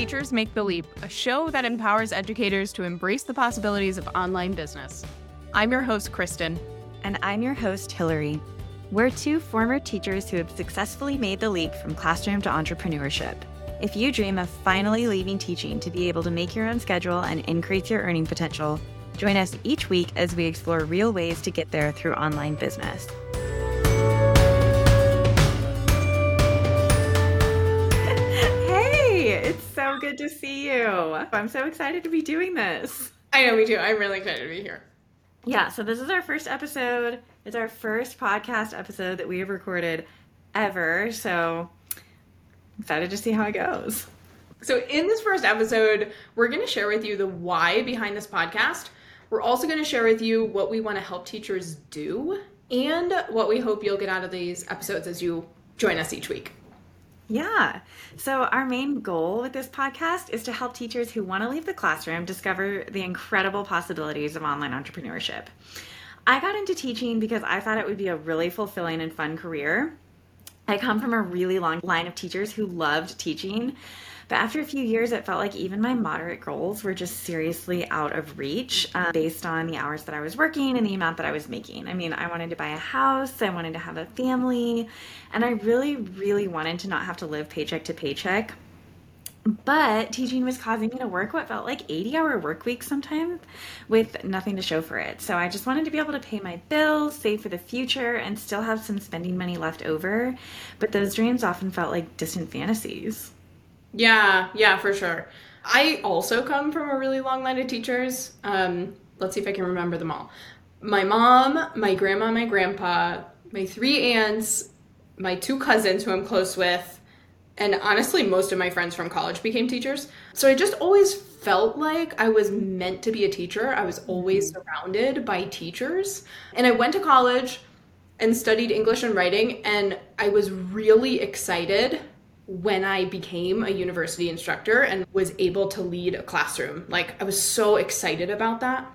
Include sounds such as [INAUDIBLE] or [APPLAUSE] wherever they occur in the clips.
Teachers Make the Leap, a show that empowers educators to embrace the possibilities of online business. I'm your host, Kristin. And I'm your host, Hillary. We're two former teachers who have successfully made the leap from classroom to entrepreneurship. If you dream of finally leaving teaching to be able to make your own schedule and increase your earning potential, join us each week as we explore real ways to get there through online business. Good to see you. I'm so excited to be doing this. I know, me too. I'm really excited to be here. Yeah, so this is our first episode. It's our first podcast episode that we have recorded ever. So excited to see how it goes. So, in this first episode, we're going to share with you the why behind this podcast. We're also going to share with you what we want to help teachers do and what we hope you'll get out of these episodes as you join us each week. Yeah. So, our main goal with this podcast is to help teachers who want to leave the classroom discover the incredible possibilities of online entrepreneurship. I got into teaching because I thought it would be a really fulfilling and fun career. I come from a really long line of teachers who loved teaching. But after a few years, it felt like even my moderate goals were just seriously out of reach uh, based on the hours that I was working and the amount that I was making. I mean, I wanted to buy a house, I wanted to have a family, and I really, really wanted to not have to live paycheck to paycheck. But teaching was causing me to work what felt like 80 hour work weeks sometimes with nothing to show for it. So I just wanted to be able to pay my bills, save for the future, and still have some spending money left over. But those dreams often felt like distant fantasies. Yeah, yeah, for sure. I also come from a really long line of teachers. Um, let's see if I can remember them all. My mom, my grandma, my grandpa, my three aunts, my two cousins who I'm close with, and honestly, most of my friends from college became teachers. So I just always felt like I was meant to be a teacher. I was always mm-hmm. surrounded by teachers. And I went to college and studied English and writing, and I was really excited when I became a university instructor and was able to lead a classroom. Like, I was so excited about that.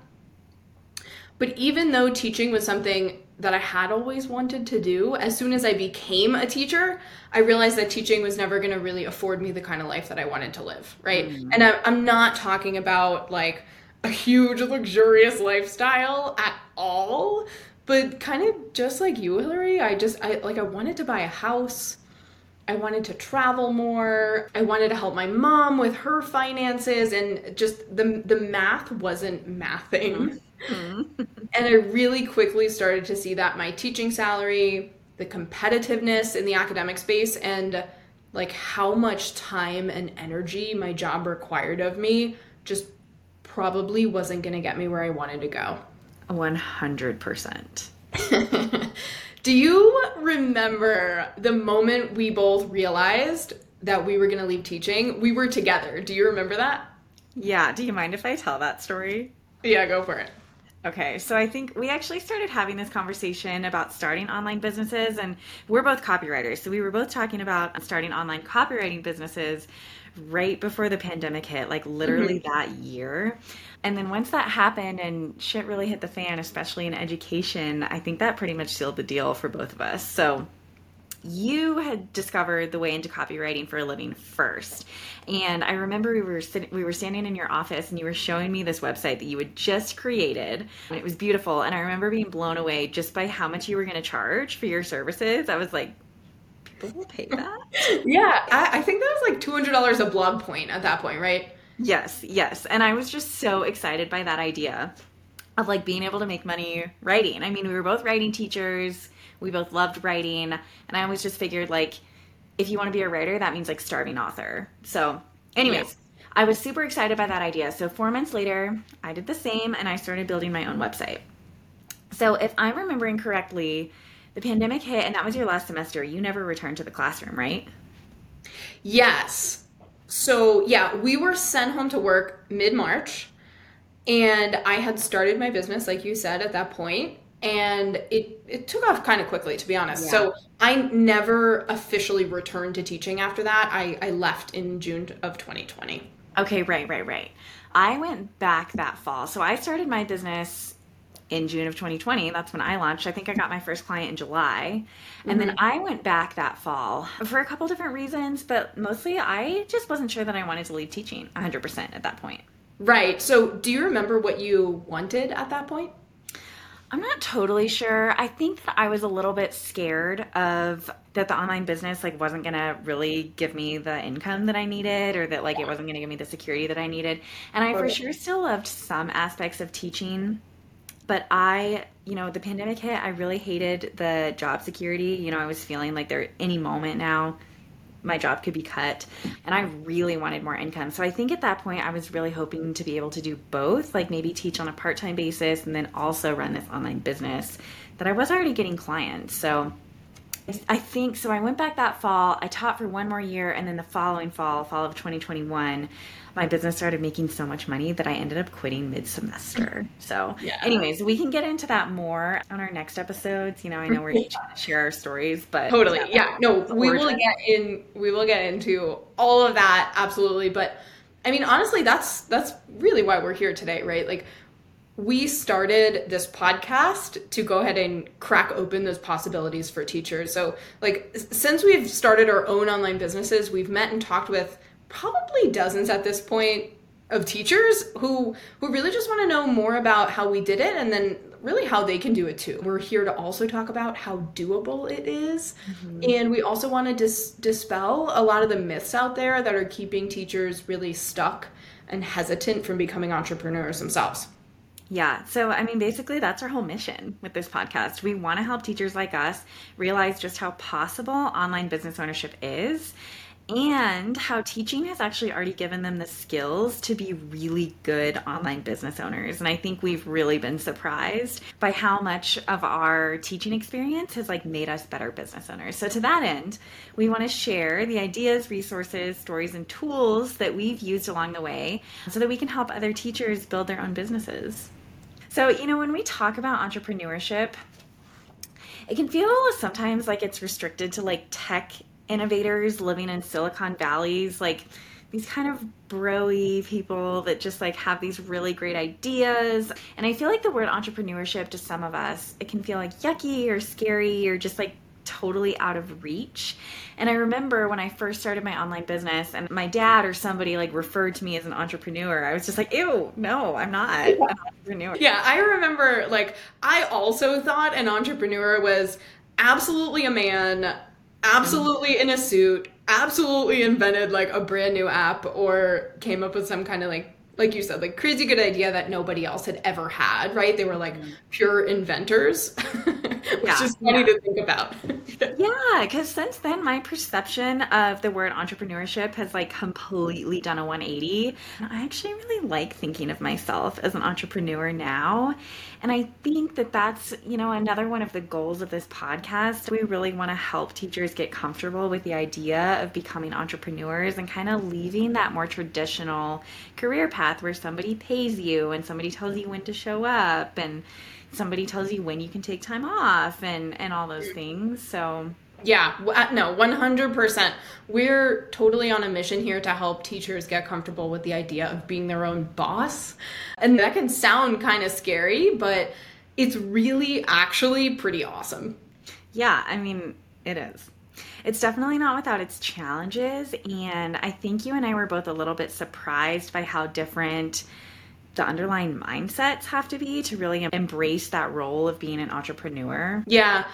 But even though teaching was something that I had always wanted to do, as soon as I became a teacher, I realized that teaching was never going to really afford me the kind of life that I wanted to live, right? Mm. And I, I'm not talking about like a huge, luxurious lifestyle at all, but kind of just like you, Hillary, I just, I like, I wanted to buy a house. I wanted to travel more. I wanted to help my mom with her finances and just the the math wasn't mathing. Mm-hmm. [LAUGHS] and I really quickly started to see that my teaching salary, the competitiveness in the academic space and like how much time and energy my job required of me just probably wasn't going to get me where I wanted to go. 100%. [LAUGHS] Do you remember the moment we both realized that we were going to leave teaching? We were together. Do you remember that? Yeah. Do you mind if I tell that story? Yeah, go for it. Okay, so I think we actually started having this conversation about starting online businesses, and we're both copywriters. So we were both talking about starting online copywriting businesses right before the pandemic hit, like literally mm-hmm. that year. And then once that happened and shit really hit the fan, especially in education, I think that pretty much sealed the deal for both of us. So you had discovered the way into copywriting for a living first. And I remember we were sitting, we were standing in your office and you were showing me this website that you had just created. And it was beautiful. And I remember being blown away just by how much you were going to charge for your services. I was like, people will pay that? [LAUGHS] yeah. I, I think that was like $200 a blog point at that point, right? Yes, yes. And I was just so excited by that idea of like being able to make money writing. I mean, we were both writing teachers, we both loved writing, and I always just figured like if you want to be a writer, that means like starving author. So, anyways. I was super excited by that idea. So, 4 months later, I did the same and I started building my own website. So, if I'm remembering correctly, the pandemic hit and that was your last semester. You never returned to the classroom, right? Yes so yeah, we were sent home to work mid March, and I had started my business, like you said, at that point, and it it took off kind of quickly, to be honest. Yeah. So I never officially returned to teaching after that. I I left in June of 2020. Okay, right, right, right. I went back that fall. So I started my business in June of 2020. That's when I launched. I think I got my first client in July. And mm-hmm. then I went back that fall for a couple different reasons, but mostly I just wasn't sure that I wanted to leave teaching 100% at that point. Right. So, do you remember what you wanted at that point? I'm not totally sure. I think that I was a little bit scared of that the online business like wasn't going to really give me the income that I needed or that like it wasn't going to give me the security that I needed. And I for sure still loved some aspects of teaching, but I, you know, the pandemic hit, I really hated the job security. You know, I was feeling like there any moment now my job could be cut and I really wanted more income. So I think at that point I was really hoping to be able to do both, like maybe teach on a part-time basis and then also run this online business that I was already getting clients. So I think so I went back that fall, I taught for one more year and then the following fall, fall of 2021, my business started making so much money that I ended up quitting mid semester. So, yeah. anyways, we can get into that more on our next episodes. You know, I know we're each going to share our stories, but totally, yeah, no, we will get in. We will get into all of that absolutely. But I mean, honestly, that's that's really why we're here today, right? Like we started this podcast to go ahead and crack open those possibilities for teachers. So, like, since we've started our own online businesses, we've met and talked with probably dozens at this point of teachers who who really just want to know more about how we did it and then really how they can do it too. We're here to also talk about how doable it is. Mm-hmm. And we also want to dis- dispel a lot of the myths out there that are keeping teachers really stuck and hesitant from becoming entrepreneurs themselves. Yeah. So, I mean, basically, that's our whole mission with this podcast. We want to help teachers like us realize just how possible online business ownership is and how teaching has actually already given them the skills to be really good online business owners and i think we've really been surprised by how much of our teaching experience has like made us better business owners so to that end we want to share the ideas resources stories and tools that we've used along the way so that we can help other teachers build their own businesses so you know when we talk about entrepreneurship it can feel sometimes like it's restricted to like tech innovators living in Silicon Valleys, like these kind of broy people that just like have these really great ideas. And I feel like the word entrepreneurship to some of us, it can feel like yucky or scary or just like totally out of reach. And I remember when I first started my online business and my dad or somebody like referred to me as an entrepreneur, I was just like, ew, no, I'm not an entrepreneur. Yeah, I remember like I also thought an entrepreneur was absolutely a man absolutely in a suit, absolutely invented like a brand new app or came up with some kind of like like you said, like crazy good idea that nobody else had ever had, right? They were like mm-hmm. pure inventors, [LAUGHS] which yeah, is funny yeah. to think about. [LAUGHS] yeah, because since then, my perception of the word entrepreneurship has like completely done a 180. I actually really like thinking of myself as an entrepreneur now. And I think that that's, you know, another one of the goals of this podcast. We really want to help teachers get comfortable with the idea of becoming entrepreneurs and kind of leaving that more traditional career path where somebody pays you and somebody tells you when to show up and somebody tells you when you can take time off and and all those things. So yeah, uh, no, 100%. We're totally on a mission here to help teachers get comfortable with the idea of being their own boss. And that can sound kind of scary, but it's really actually pretty awesome. Yeah, I mean, it is. It's definitely not without its challenges. And I think you and I were both a little bit surprised by how different the underlying mindsets have to be to really embrace that role of being an entrepreneur. Yeah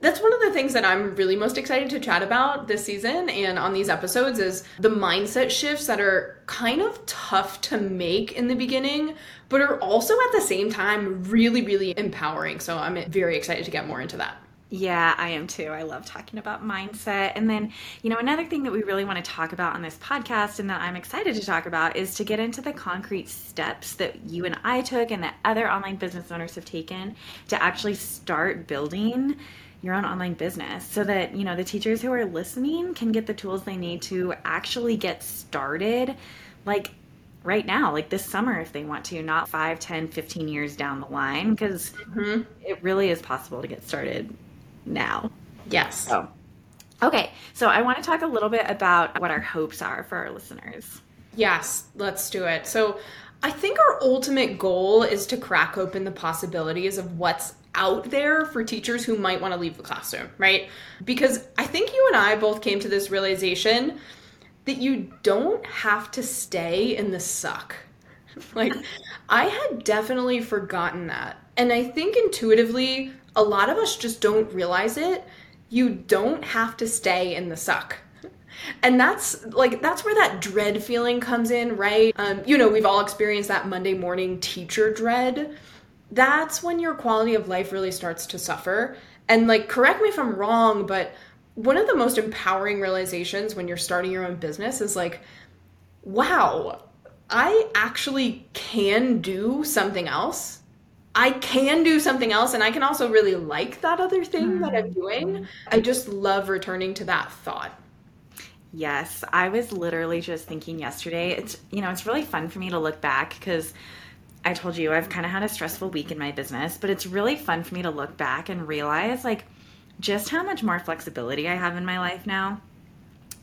that's one of the things that I'm really most excited to chat about this season and on these episodes is the mindset shifts that are kind of tough to make in the beginning, but are also at the same time really, really empowering. So I'm very excited to get more into that. Yeah, I am too. I love talking about mindset. And then, you know, another thing that we really want to talk about on this podcast and that I'm excited to talk about is to get into the concrete steps that you and I took and that other online business owners have taken to actually start building your own online business so that you know the teachers who are listening can get the tools they need to actually get started like right now like this summer if they want to not 5 10 15 years down the line because mm-hmm. it really is possible to get started now yes so okay so i want to talk a little bit about what our hopes are for our listeners yes let's do it so I think our ultimate goal is to crack open the possibilities of what's out there for teachers who might want to leave the classroom, right? Because I think you and I both came to this realization that you don't have to stay in the suck. [LAUGHS] like, I had definitely forgotten that. And I think intuitively, a lot of us just don't realize it. You don't have to stay in the suck. And that's like that's where that dread feeling comes in right? Um, you know we've all experienced that monday morning teacher dread. That's when your quality of life really starts to suffer. And like correct me if i'm wrong but one of the most empowering realizations when you're starting your own business is like wow i actually can do something else I can do something else and I can also really like that other thing that I'm mm-hmm. doing. I just love returning to that thought. Yes, I was literally just thinking yesterday. It's you know, it's really fun for me to look back because I told you I've kind of had a stressful week in my business, but it's really fun for me to look back and realize like just how much more flexibility I have in my life now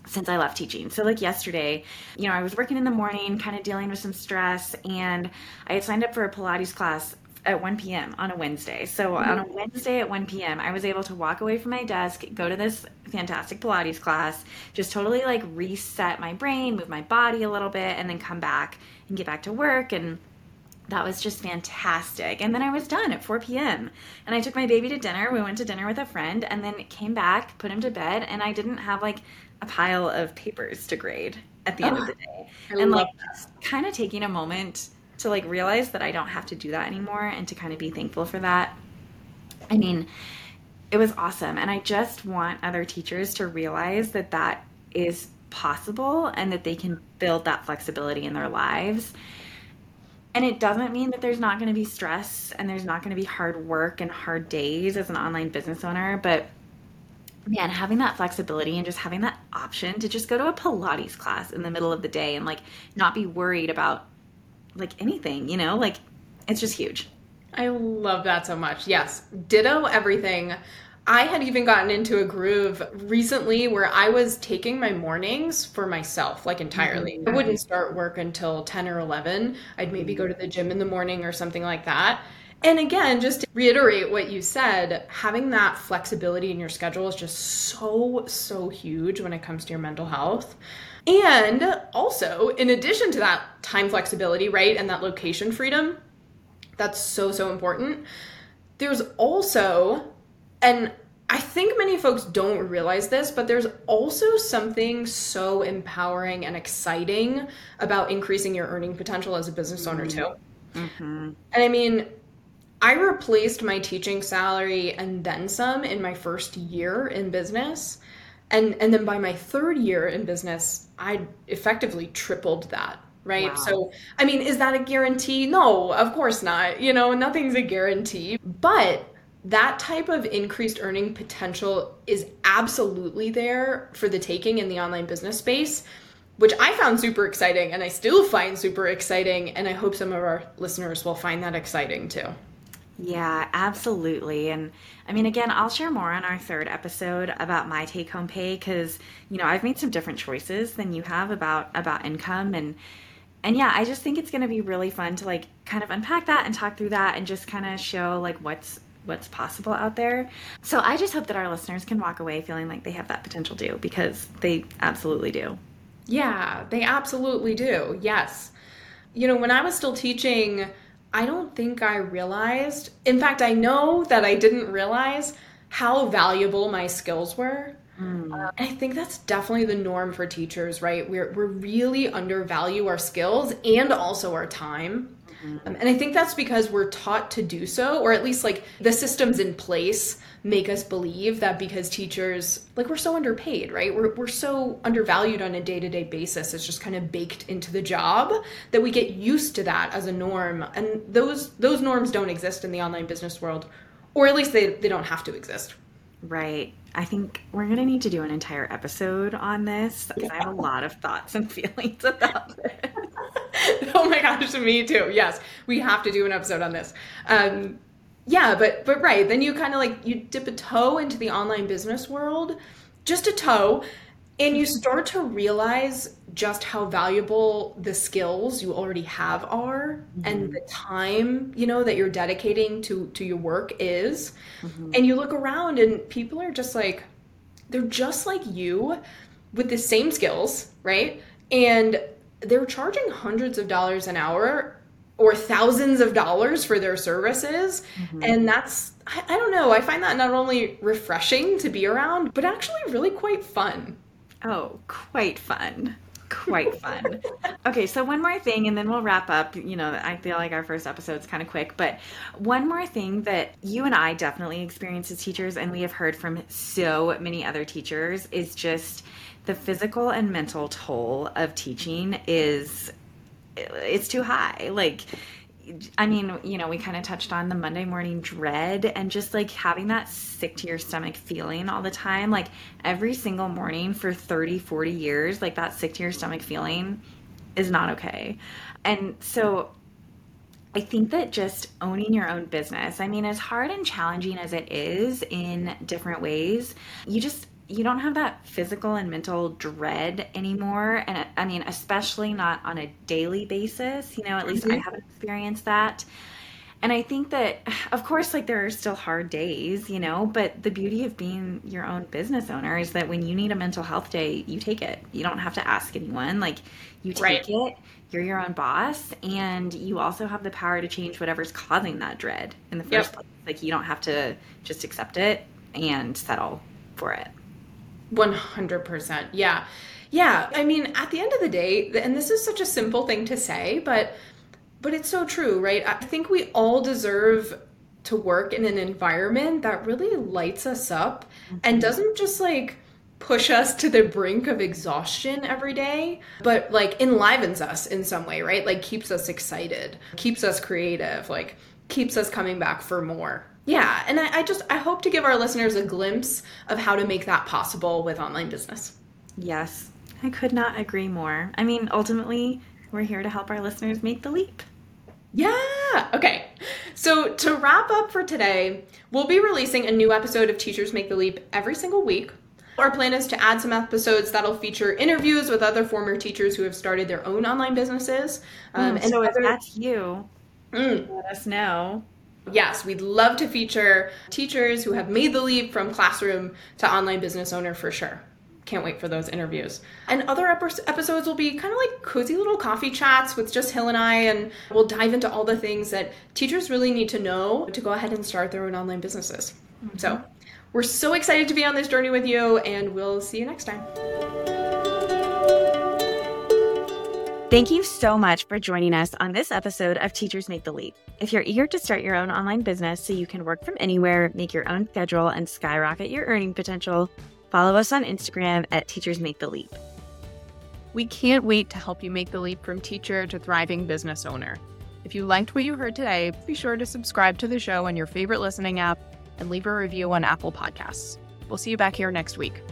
since I left teaching. So like yesterday, you know, I was working in the morning, kind of dealing with some stress and I had signed up for a Pilates class at 1 p.m. on a Wednesday. So mm-hmm. on a Wednesday at 1 p.m., I was able to walk away from my desk, go to this fantastic Pilates class, just totally like reset my brain, move my body a little bit, and then come back and get back to work. And that was just fantastic. And then I was done at 4 p.m. And I took my baby to dinner. We went to dinner with a friend and then came back, put him to bed, and I didn't have like a pile of papers to grade at the oh, end of oh, the day. I and like kind of taking a moment to like realize that I don't have to do that anymore and to kind of be thankful for that. I mean, it was awesome. And I just want other teachers to realize that that is possible and that they can build that flexibility in their lives. And it doesn't mean that there's not going to be stress and there's not going to be hard work and hard days as an online business owner, but man, having that flexibility and just having that option to just go to a Pilates class in the middle of the day and like not be worried about like anything, you know? Like it's just huge. I love that so much. Yes. Ditto everything. I had even gotten into a groove recently where I was taking my mornings for myself, like entirely. Mm-hmm. I wouldn't start work until 10 or 11. I'd maybe go to the gym in the morning or something like that. And again, just to reiterate what you said, having that flexibility in your schedule is just so, so huge when it comes to your mental health. And also, in addition to that time flexibility, right, and that location freedom, that's so, so important. There's also, and I think many folks don't realize this, but there's also something so empowering and exciting about increasing your earning potential as a business owner, too. Mm-hmm. And I mean, I replaced my teaching salary and then some in my first year in business. And and then by my third year in business i effectively tripled that right? Wow. so i mean is that a guarantee? No of course not. You know nothing's a guarantee. But that type of increased earning potential is absolutely there for the taking in the online business space which i found super exciting and i still find super exciting. And i hope some of our listeners will find that exciting too yeah, absolutely. And I mean, again, I'll share more on our third episode about my take home pay because, you know, I've made some different choices than you have about, about income and, and yeah, I just think it's going to be really fun to like kind of unpack that and talk through that and just kind of show like what's, what's possible out there. So I just hope that our listeners can walk away feeling like they have that potential too because they absolutely do. Yeah, they absolutely do. Yes. You know, when I was still teaching, I don't think I realized, in fact, I know that I didn't realize how valuable my skills were. Mm. Uh, I think that's definitely the norm for teachers, right? We're, we really undervalue our skills and also our time. Um, and I think that's because we're taught to do so, or at least like the systems in place make us believe that because teachers like we're so underpaid right? We're, we're so undervalued on a day-to-day basis. It's just kind of baked into the job that we get used to that as a norm. And those those norms don't exist in the online business world or at least they, they don't have to exist. Right. I think we're going to need to do an entire episode on this because yeah. I have a lot of thoughts and [LAUGHS] feelings about this. [LAUGHS] oh my gosh, me too. Yes, we have to do an episode on this. Um, yeah, but but right, then you kind of like you dip a toe into the online business world, just a toe, And you start to realize just how valuable the skills you already have are mm-hmm. and the time, you know, that you're dedicating to to your work is. Mm-hmm. And you look around and people are just like they're just like you with the same skills, right? And they're charging hundreds of dollars an hour or thousands of dollars for their services. Mm-hmm. And that's, I, I, don't know, I find that not only refreshing to be around, but actually really quite fun. Oh, quite fun. Quite fun. okay, so one more thing, and then we'll wrap up. You know, I feel like our first episode's kind of quick, but one more thing that you and I definitely experience as teachers, and we have heard from so many other teachers, is just the physical and mental toll of teaching is it's too high. Like I mean, you know, we kind of touched on the Monday morning dread and just like having that sick to your stomach feeling all the time. Like every single morning for 30, 40 years, like that sick to your stomach feeling is not okay. And so I think that just owning your own business, I mean, as hard and challenging as it is in different ways, you just you don't have that physical and mental dread anymore. And i mean especially not on a daily basis you know at least mm-hmm. i haven't experienced that. And i think that of course like there are still hard days you know but the beauty of being your own business owner is that when you need a mental health day you take it. You don't have to ask anyone. Like you take right. it. You're your own boss and you also have the power to change whatever's causing that dread in the first yep. place. Like you don't have to just accept it and settle for it 100%. Yeah. Yeah. I mean, at the end of the day, and this is such a simple thing to say, but but it's so true, right? I think we all deserve to work in an environment that really lights us up mm-hmm. and doesn't just like push us to the brink of exhaustion every day, but like enlivens us in some way, right? Like keeps us excited, keeps us creative, like keeps us coming back for more. Yeah, and I, I, just I hope to give our listeners a glimpse of how to make that possible with online business. Yes, I could not agree more. I mean, ultimately, we're here to help our listeners make the leap. Yeah. Okay. So to wrap up for today, we'll be releasing a new episode of Teachers Make the Leap every single week. Our plan is to add some episodes that'll feature interviews with other former teachers who have started their own online businesses. Um, mm, and so if that's you, mm, let us know yes, we'd love to feature teachers who have made the leap from classroom to online business owner for sure. Can't wait for those interviews. And other episodes will be kind of like cozy little coffee chats with just Hill and I, and we'll dive into all the things that teachers really need to know to go ahead and start their own online businesses. Mm-hmm. So we're so excited to be on this journey with you, and we'll see you next time. Thank you so much for joining us on this episode of Teachers Make the Leap. If you're eager to start your own online business so you can work from anywhere, make your own schedule, and skyrocket your earning potential, follow us on Instagram at Teachers Make the Leap. We can't wait to help you make the leap from teacher to thriving business owner. If you liked what you heard today, be sure to subscribe to the show on your favorite listening app and leave a review on Apple Podcasts. We'll see you back here next week.